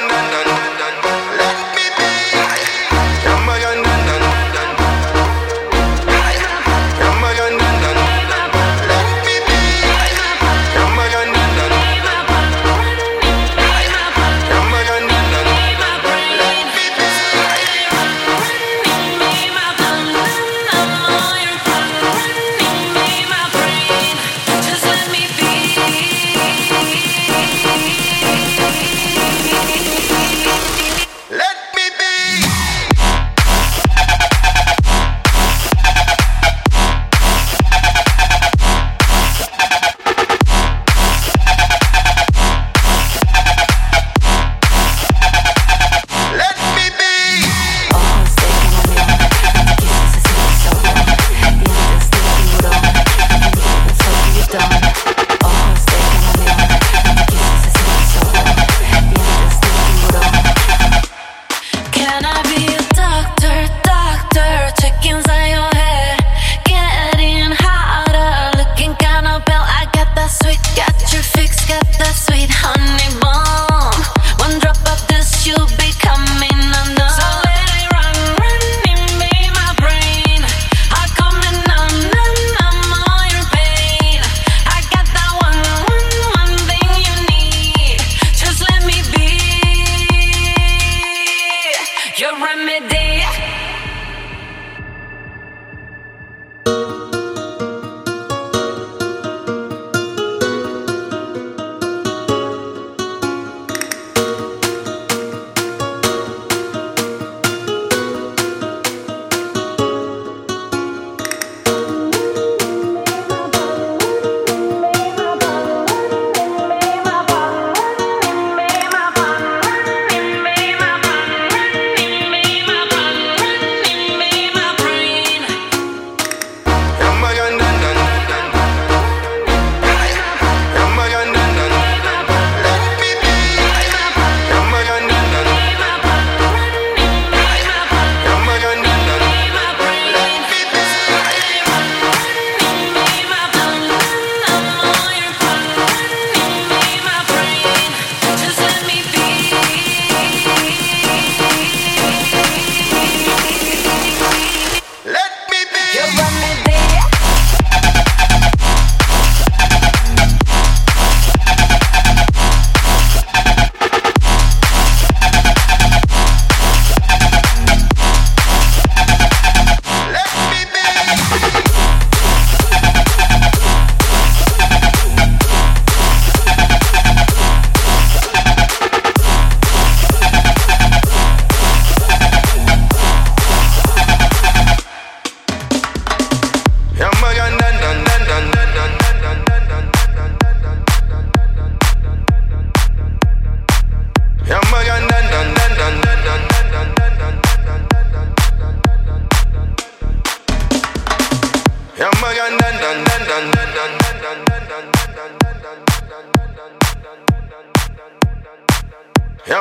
na na Remedy. Yeah,